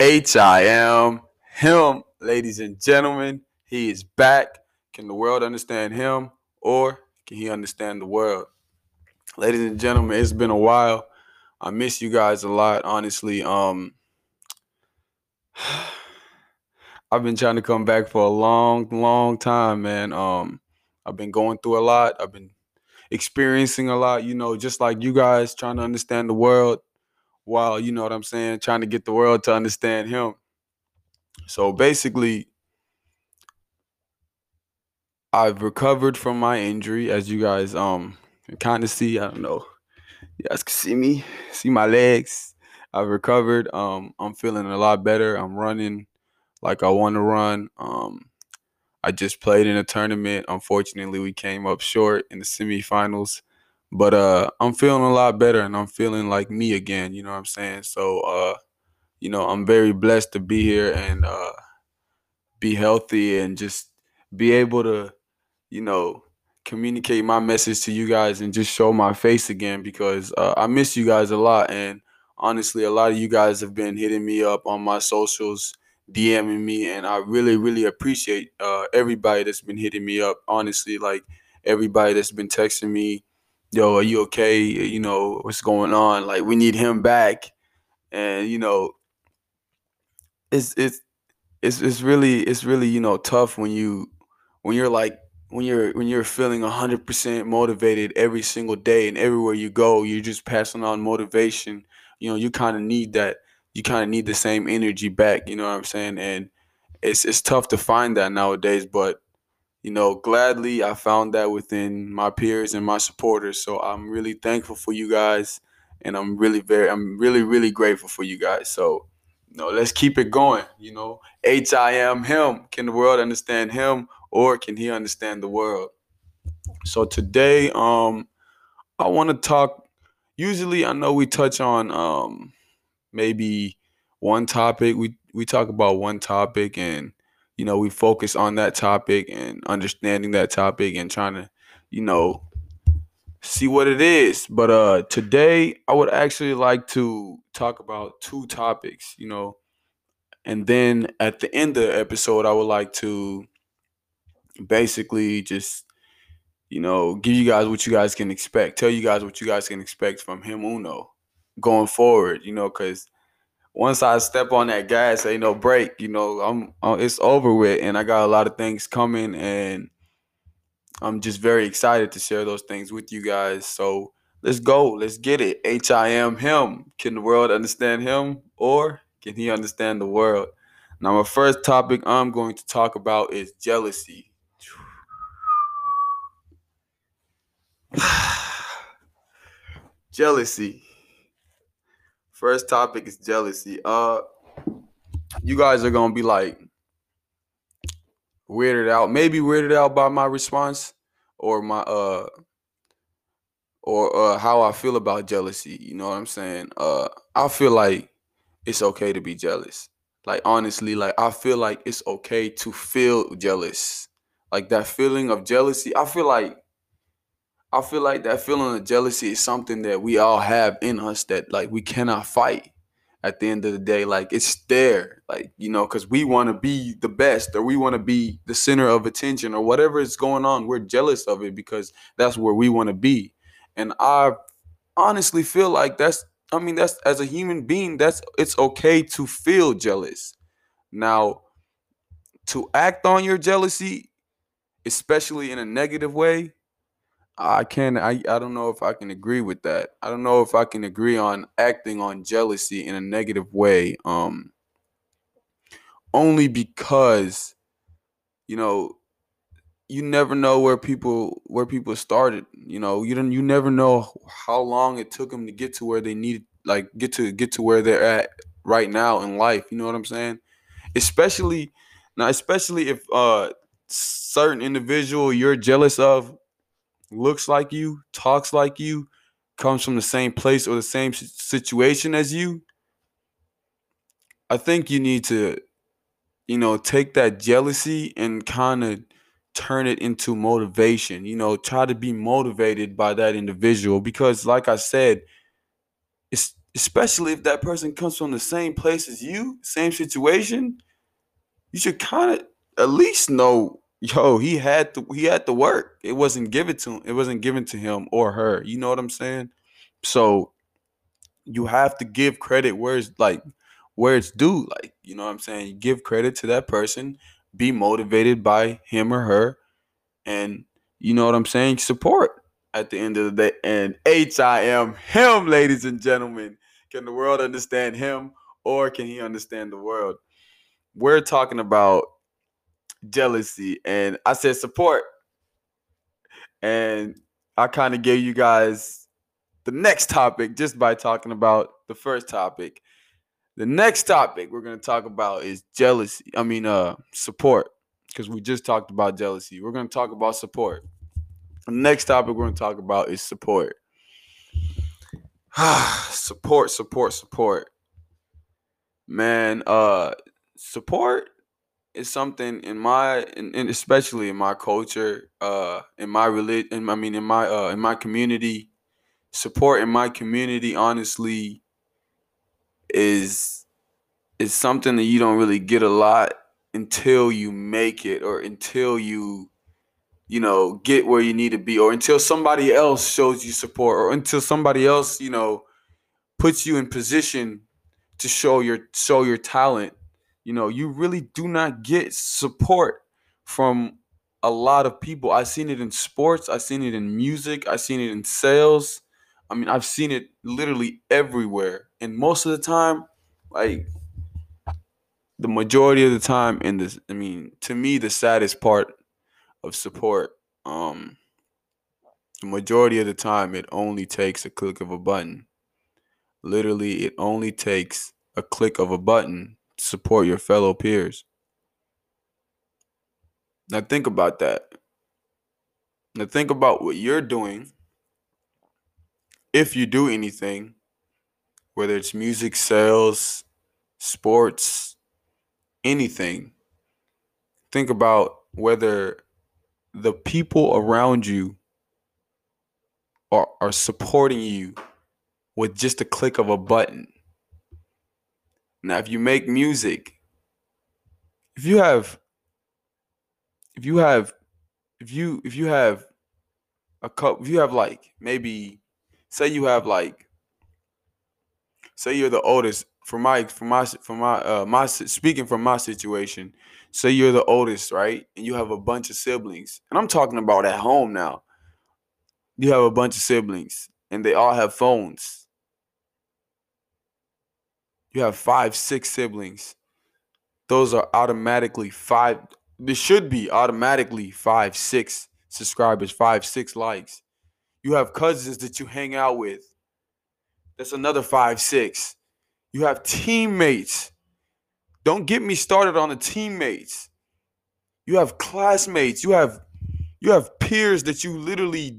H I M him, ladies and gentlemen. He is back. Can the world understand him or can he understand the world? Ladies and gentlemen, it's been a while. I miss you guys a lot, honestly. Um I've been trying to come back for a long, long time, man. Um I've been going through a lot. I've been experiencing a lot, you know, just like you guys trying to understand the world while, you know what I'm saying, trying to get the world to understand him. So basically, I've recovered from my injury, as you guys um kind of see. I don't know. You guys can see me, see my legs. I've recovered. Um, I'm feeling a lot better. I'm running like I want to run. Um, I just played in a tournament. Unfortunately, we came up short in the semifinals. But uh, I'm feeling a lot better, and I'm feeling like me again. You know what I'm saying? So uh, you know, I'm very blessed to be here and uh, be healthy and just be able to, you know, communicate my message to you guys and just show my face again because uh, I miss you guys a lot. And honestly, a lot of you guys have been hitting me up on my socials, DMing me, and I really, really appreciate uh, everybody that's been hitting me up. Honestly, like everybody that's been texting me, yo, are you okay? You know, what's going on? Like, we need him back. And, you know, it's it's it's it's really it's really you know tough when you when you're like when you're when you're feeling 100% motivated every single day and everywhere you go you're just passing on motivation you know you kind of need that you kind of need the same energy back you know what i'm saying and it's it's tough to find that nowadays but you know gladly i found that within my peers and my supporters so i'm really thankful for you guys and i'm really very i'm really really grateful for you guys so no, let's keep it going. You know, H I am him. Can the world understand him or can he understand the world? So today, um, I want to talk. Usually, I know we touch on um maybe one topic. We we talk about one topic and you know we focus on that topic and understanding that topic and trying to you know see what it is. But uh today I would actually like to talk about two topics, you know. And then at the end of the episode I would like to basically just you know, give you guys what you guys can expect. Tell you guys what you guys can expect from him Uno going forward, you know, cuz once I step on that gas, ain't no brake, you know, I'm, I'm it's over with and I got a lot of things coming and I'm just very excited to share those things with you guys. So let's go. Let's get it. H I M him. Can the world understand him or can he understand the world? Now, my first topic I'm going to talk about is jealousy. jealousy. First topic is jealousy. Uh you guys are gonna be like, weirded out, maybe weirded out by my response or my uh or uh how I feel about jealousy. You know what I'm saying? Uh I feel like it's okay to be jealous. Like honestly, like I feel like it's okay to feel jealous. Like that feeling of jealousy, I feel like I feel like that feeling of jealousy is something that we all have in us that like we cannot fight at the end of the day. Like it's there like you know because we want to be the best or we want to be the center of attention or whatever is going on we're jealous of it because that's where we want to be. And i honestly feel like that's i mean that's as a human being that's it's okay to feel jealous. Now to act on your jealousy especially in a negative way I can I I don't know if I can agree with that. I don't know if I can agree on acting on jealousy in a negative way. Um only because you know you never know where people where people started. You know, you don't you never know how long it took them to get to where they needed like get to get to where they're at right now in life. You know what I'm saying? Especially now especially if uh certain individual you're jealous of looks like you, talks like you, comes from the same place or the same situation as you, I think you need to, you know, take that jealousy and kind of turn it into motivation. You know, try to be motivated by that individual because, like I said, it's especially if that person comes from the same place as you, same situation, you should kind of at least know, yo, he had to he had to work. It wasn't given to him. It wasn't given to him or her. You know what I'm saying? So you have to give credit where it's like where it's due. Like, you know what I'm saying? You give credit to that person, be motivated by him or her, and you know what I'm saying? Support at the end of the day. And H I M him, ladies and gentlemen. Can the world understand him or can he understand the world? We're talking about jealousy. And I said support. And I kind of gave you guys the next topic just by talking about the first topic. The next topic we're going to talk about is jealousy. I mean, uh, support, because we just talked about jealousy. We're going to talk about support. The next topic we're going to talk about is support. support, support, support. Man, uh, support is something in my, and especially in my culture, uh, in my religion, I mean, in my, uh, in my community, support in my community, honestly, is is something that you don't really get a lot until you make it or until you you know get where you need to be or until somebody else shows you support or until somebody else you know puts you in position to show your show your talent you know you really do not get support from a lot of people i've seen it in sports i've seen it in music i've seen it in sales I mean, I've seen it literally everywhere. And most of the time, like the majority of the time in this I mean, to me the saddest part of support, um the majority of the time it only takes a click of a button. Literally, it only takes a click of a button to support your fellow peers. Now think about that. Now think about what you're doing if you do anything, whether it's music, sales, sports, anything, think about whether the people around you are, are supporting you with just a click of a button. Now, if you make music, if you have, if you have, if you if you have a couple, if you have like maybe say you have like say you're the oldest for my for my for my uh my speaking from my situation say you're the oldest right? And you have a bunch of siblings and i'm talking about at home now. You have a bunch of siblings and they all have phones you have five six siblings those are automatically five this should be automatically five six subscribers five six likes you have cousins that you hang out with. That's another five, six. You have teammates. Don't get me started on the teammates. You have classmates. You have you have peers that you literally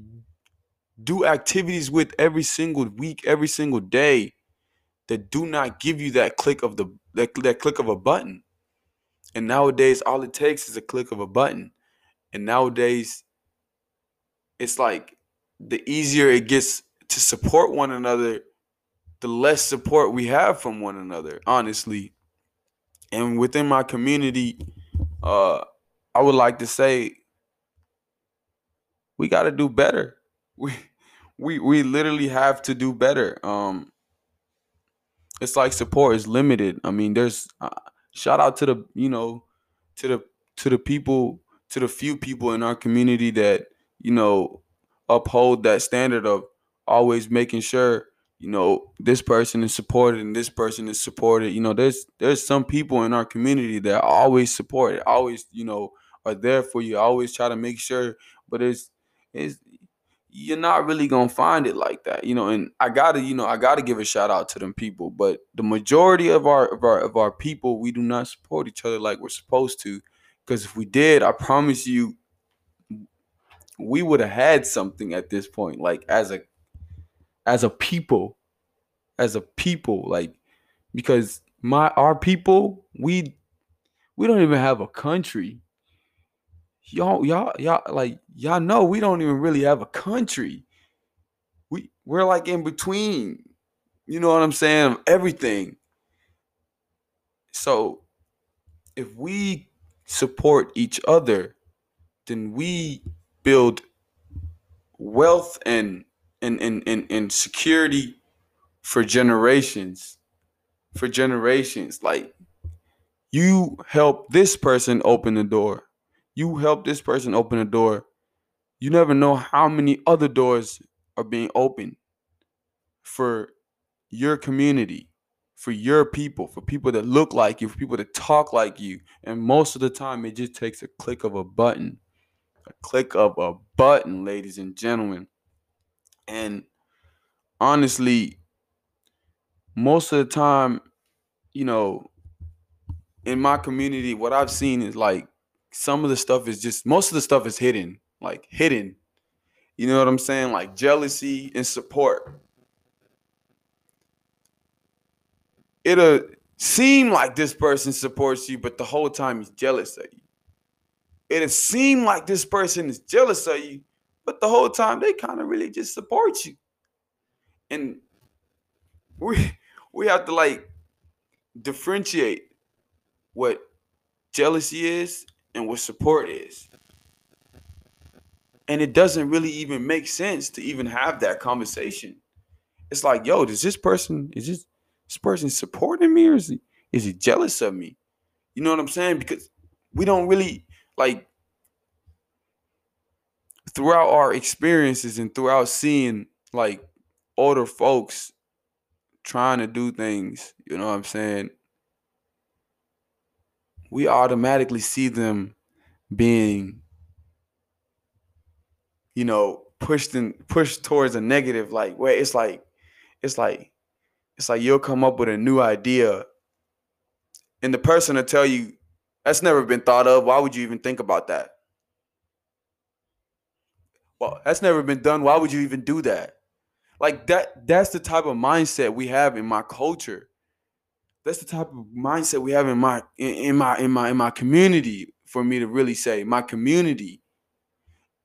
do activities with every single week, every single day that do not give you that click of the that, that click of a button. And nowadays all it takes is a click of a button. And nowadays it's like the easier it gets to support one another, the less support we have from one another, honestly. And within my community, uh, I would like to say we got to do better. We we we literally have to do better. Um, it's like support is limited. I mean, there's uh, shout out to the you know to the to the people to the few people in our community that you know uphold that standard of always making sure you know this person is supported and this person is supported you know there's there's some people in our community that always support it always you know are there for you always try to make sure but it's it's you're not really gonna find it like that you know and i gotta you know i gotta give a shout out to them people but the majority of our of our of our people we do not support each other like we're supposed to because if we did i promise you we would have had something at this point like as a as a people as a people like because my our people we we don't even have a country y'all y'all y'all like y'all know we don't even really have a country we we're like in between you know what I'm saying, everything. So if we support each other, then we build wealth and and and, and, and security for generations. For generations. Like you help this person open the door. You help this person open a door. You never know how many other doors are being opened for your community, for your people, for people that look like you, for people that talk like you. And most of the time, it just takes a click of a button. A click of a button, ladies and gentlemen. And honestly, most of the time, you know, in my community, what I've seen is like some of the stuff is just most of the stuff is hidden, like hidden. You know what I'm saying? Like jealousy and support. It'll seem like this person supports you, but the whole time he's jealous of you. It'll seem like this person is jealous of you, but the whole time they kind of really just support you. And we we have to like differentiate what jealousy is and what support is. And it doesn't really even make sense to even have that conversation. It's like, yo, does this person is this this person supporting me or is he is he jealous of me? You know what I'm saying? Because we don't really like throughout our experiences and throughout seeing like older folks trying to do things, you know what I'm saying? We automatically see them being, you know, pushed and pushed towards a negative, like where it's like, it's like, it's like you'll come up with a new idea, and the person will tell you, that's never been thought of. Why would you even think about that? Well, that's never been done. Why would you even do that? Like that that's the type of mindset we have in my culture. That's the type of mindset we have in my in, in my in my in my community for me to really say my community.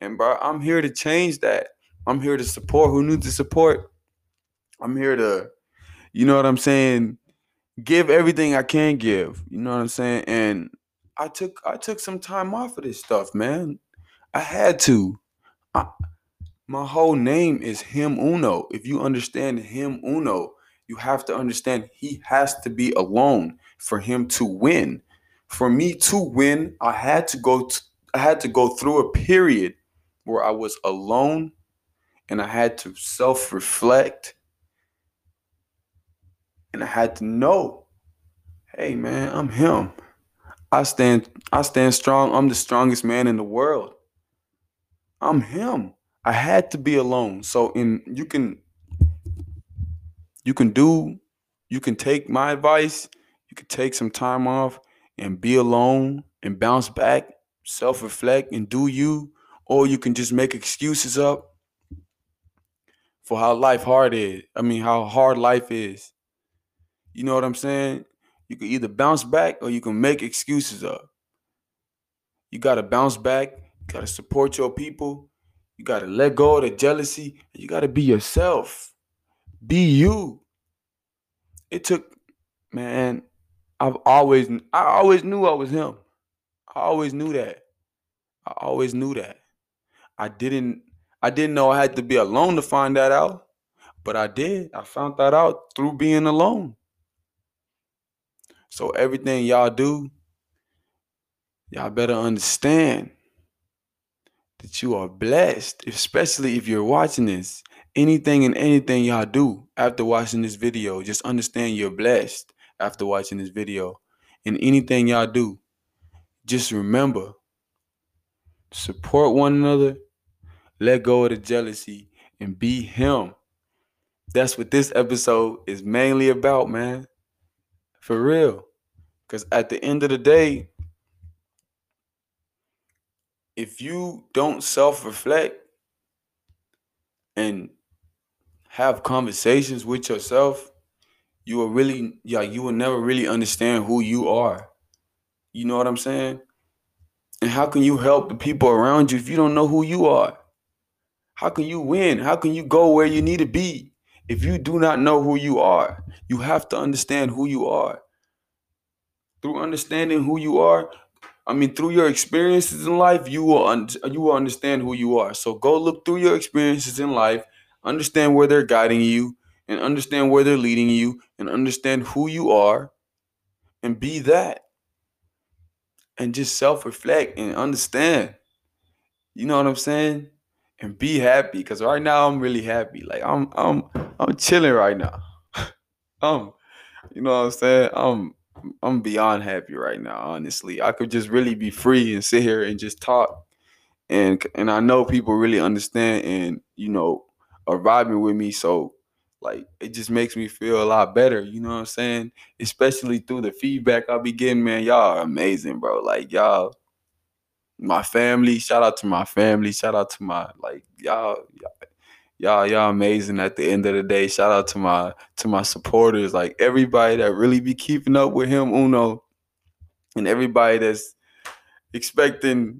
And bro, I'm here to change that. I'm here to support who needs to support. I'm here to, you know what I'm saying, give everything I can give. You know what I'm saying? And I took I took some time off of this stuff, man. I had to. I, my whole name is Him Uno. If you understand Him Uno, you have to understand He has to be alone for Him to win. For me to win, I had to go. To, I had to go through a period where I was alone, and I had to self-reflect, and I had to know, hey man, I'm Him. I stand. I stand strong. I'm the strongest man in the world. I'm Him. I had to be alone. So in you can you can do you can take my advice, you can take some time off and be alone and bounce back, self-reflect and do you or you can just make excuses up for how life hard is. I mean how hard life is. You know what I'm saying? You can either bounce back or you can make excuses up. You got to bounce back, you got to support your people you got to let go of the jealousy. You got to be yourself. Be you. It took, man, I've always, I always knew I was him. I always knew that. I always knew that. I didn't, I didn't know I had to be alone to find that out, but I did. I found that out through being alone. So everything y'all do, y'all better understand that you are blessed, especially if you're watching this. Anything and anything y'all do after watching this video, just understand you're blessed after watching this video. And anything y'all do, just remember support one another, let go of the jealousy, and be Him. That's what this episode is mainly about, man. For real. Because at the end of the day, if you don't self-reflect and have conversations with yourself, you will really yeah, you will never really understand who you are. You know what I'm saying? And how can you help the people around you if you don't know who you are? How can you win? How can you go where you need to be If you do not know who you are, you have to understand who you are. Through understanding who you are, I mean, through your experiences in life, you will un- you will understand who you are. So go look through your experiences in life, understand where they're guiding you, and understand where they're leading you, and understand who you are, and be that, and just self reflect and understand. You know what I'm saying? And be happy, cause right now I'm really happy. Like I'm I'm I'm chilling right now. um, you know what I'm saying? I'm I'm beyond happy right now, honestly. I could just really be free and sit here and just talk. And and I know people really understand and you know are vibing with me. So like it just makes me feel a lot better, you know what I'm saying? Especially through the feedback I'll be getting, man. Y'all are amazing, bro. Like y'all, my family, shout out to my family, shout out to my like y'all, y'all y'all y'all amazing at the end of the day shout out to my to my supporters like everybody that really be keeping up with him uno and everybody that's expecting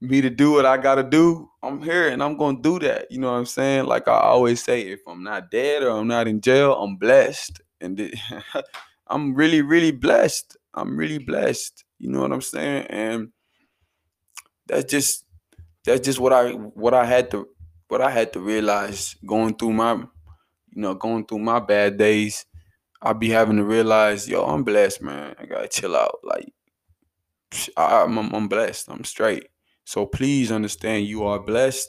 me to do what i gotta do i'm here and i'm gonna do that you know what i'm saying like i always say if i'm not dead or i'm not in jail i'm blessed and it, i'm really really blessed i'm really blessed you know what i'm saying and that's just that's just what i what i had to what I had to realize going through my, you know, going through my bad days, I be having to realize, yo, I'm blessed, man. I gotta chill out. Like, I'm, I'm blessed. I'm straight. So please understand, you are blessed,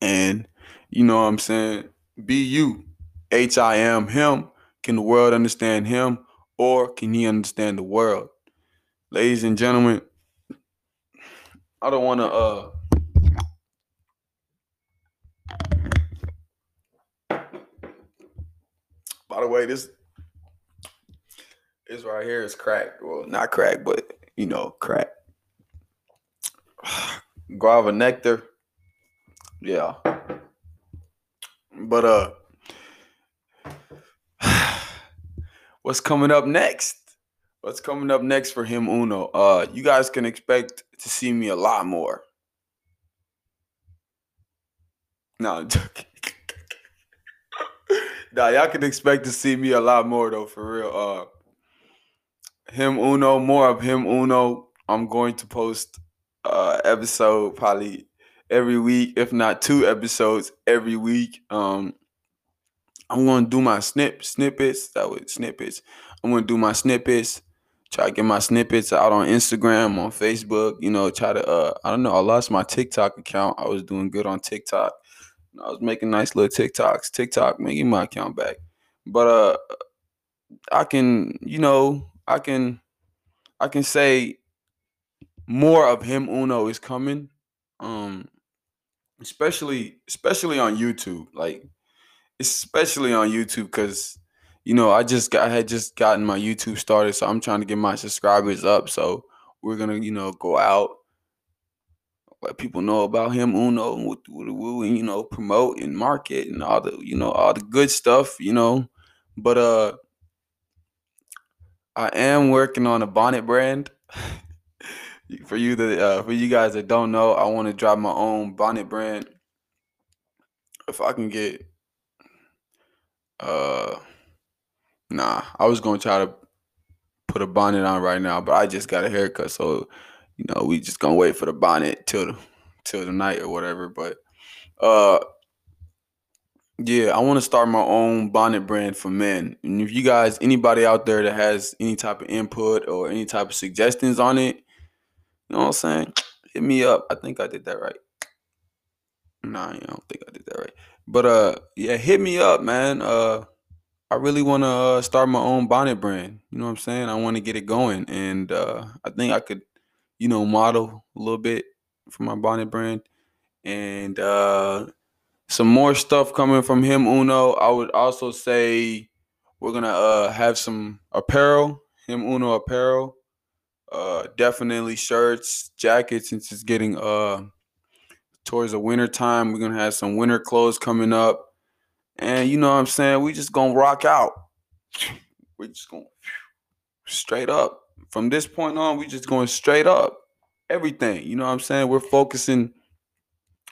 and you know what I'm saying. Be you. H I am him. Can the world understand him, or can he understand the world? Ladies and gentlemen, I don't want to uh By the way, this this right here is crack. Well, not crack, but you know, crack. Guava nectar. Yeah. But uh what's coming up next? What's coming up next for him Uno? Uh you guys can expect to see me a lot more. No, I'm joking. Nah, y'all can expect to see me a lot more though, for real. Uh, him Uno, more of him Uno. I'm going to post uh episode probably every week, if not two episodes every week. Um, I'm gonna do my snip snippets. That was snippets. I'm gonna do my snippets. Try to get my snippets out on Instagram, on Facebook. You know, try to. Uh, I don't know. I lost my TikTok account. I was doing good on TikTok. I was making nice little TikToks. TikTok, making my account back. But uh I can, you know, I can I can say more of him Uno is coming. Um especially especially on YouTube. Like especially on YouTube cuz you know, I just got I had just gotten my YouTube started, so I'm trying to get my subscribers up. So we're gonna, you know, go out let people know about him Uno and and you know promote and market and all the you know all the good stuff you know but uh I am working on a bonnet brand for you that uh, for you guys that don't know I want to drop my own bonnet brand if I can get uh nah I was gonna try to put a bonnet on right now but I just got a haircut so you know, we just gonna wait for the bonnet till the, till the night or whatever. But uh, yeah, I want to start my own bonnet brand for men. And if you guys, anybody out there that has any type of input or any type of suggestions on it, you know what I'm saying? Hit me up. I think I did that right. Nah, I don't think I did that right. But uh, yeah, hit me up, man. Uh, I really want to uh, start my own bonnet brand. You know what I'm saying? I want to get it going, and uh, I think I could you know, model a little bit for my bonnet brand. And uh some more stuff coming from him Uno. I would also say we're gonna uh have some apparel, him Uno apparel. Uh definitely shirts, jackets since it's getting uh towards the winter time. We're gonna have some winter clothes coming up. And you know what I'm saying? We just gonna rock out. We're just gonna straight up from this point on, We're just going straight up. Everything. You know what I'm saying? We're focusing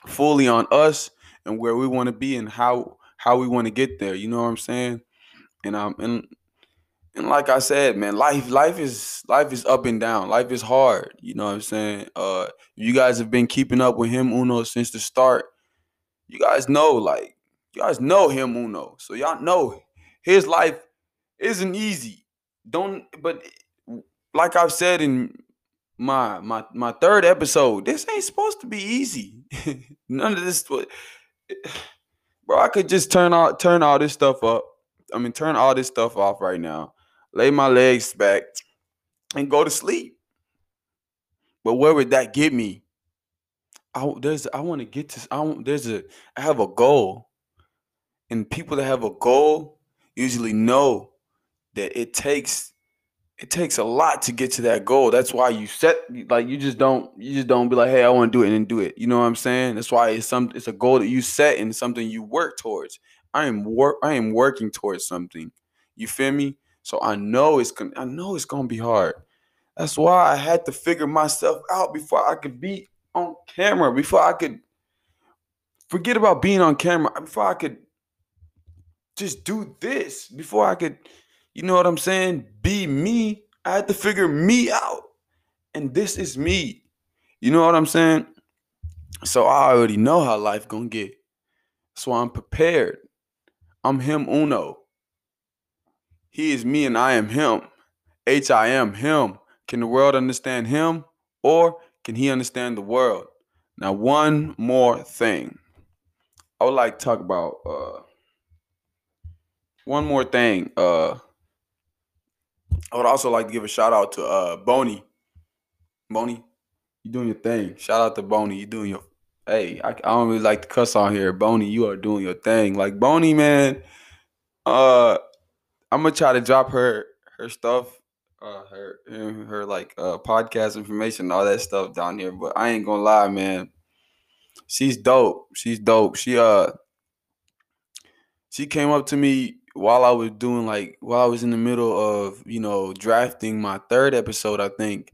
fully on us and where we want to be and how how we want to get there. You know what I'm saying? And um and and like I said, man, life life is life is up and down. Life is hard. You know what I'm saying? Uh you guys have been keeping up with him Uno since the start. You guys know, like, you guys know him Uno. So y'all know his life isn't easy. Don't but like I've said in my my my third episode, this ain't supposed to be easy. None of this bro, I could just turn all turn all this stuff up. I mean, turn all this stuff off right now lay my legs back, and go to sleep. But where would that get me? I there's I want to get to I there's a I have a goal. And people that have a goal usually know that it takes it takes a lot to get to that goal. That's why you set like you just don't you just don't be like, hey, I want to do it and do it. You know what I'm saying? That's why it's some it's a goal that you set and something you work towards. I am work I am working towards something. You feel me? So I know it's gonna I know it's gonna be hard. That's why I had to figure myself out before I could be on camera, before I could forget about being on camera, before I could just do this, before I could, you know what I'm saying, be me. I had to figure me out. And this is me. You know what I'm saying? So I already know how life gonna get. So I'm prepared. I'm him uno. He is me and I am him. H I am him. Can the world understand him or can he understand the world? Now, one more thing. I would like to talk about uh one more thing. Uh I would also like to give a shout out to uh Boney. Boney, you doing your thing. Shout out to Boney. You doing your hey, I, I don't really like to cuss on here. Boney, you are doing your thing. Like Boney, man. Uh I'm gonna try to drop her her stuff, uh, her her like uh podcast information, all that stuff down here. But I ain't gonna lie, man. She's dope. She's dope. She uh she came up to me while I was doing like while I was in the middle of you know drafting my third episode, I think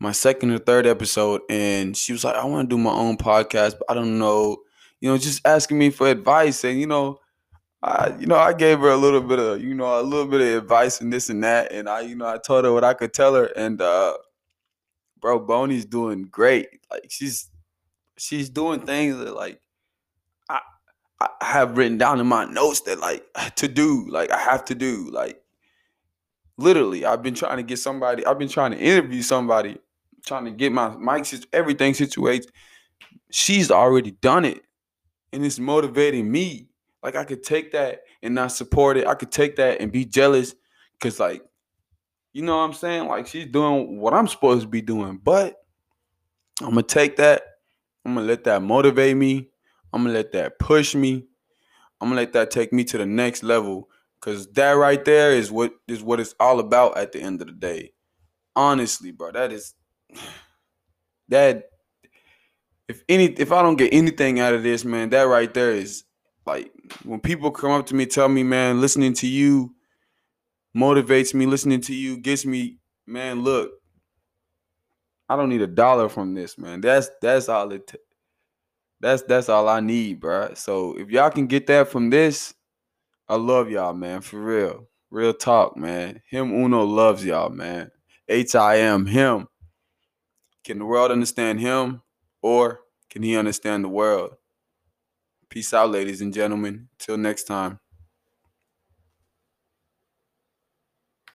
my second or third episode, and she was like, "I want to do my own podcast, but I don't know." You know, just asking me for advice, and you know, I, you know, I gave her a little bit of, you know, a little bit of advice and this and that, and I, you know, I told her what I could tell her, and uh, bro, Boney's doing great. Like she's, she's doing things that like I, I have written down in my notes that like to do, like I have to do, like literally. I've been trying to get somebody. I've been trying to interview somebody, trying to get my mic, everything situated. She's already done it, and it's motivating me like I could take that and not support it. I could take that and be jealous because, like, you know what I'm saying? Like she's doing what I'm supposed to be doing. But I'm gonna take that. I'm gonna let that motivate me. I'm gonna let that push me. I'm gonna let that take me to the next level. Cause that right there is what is what it's all about at the end of the day. Honestly, bro, that is that if any if I don't get anything out of this, man, that right there is like when people come up to me, tell me, man, listening to you motivates me. Listening to you gets me, man. Look, I don't need a dollar from this, man. That's that's all it. T- that's that's all I need, bro. So if y'all can get that from this, I love y'all, man. For real, real talk, man. Him Uno loves y'all, man. H I M him. Can the world understand him, or can he understand the world? Peace out, ladies and gentlemen. Till next time.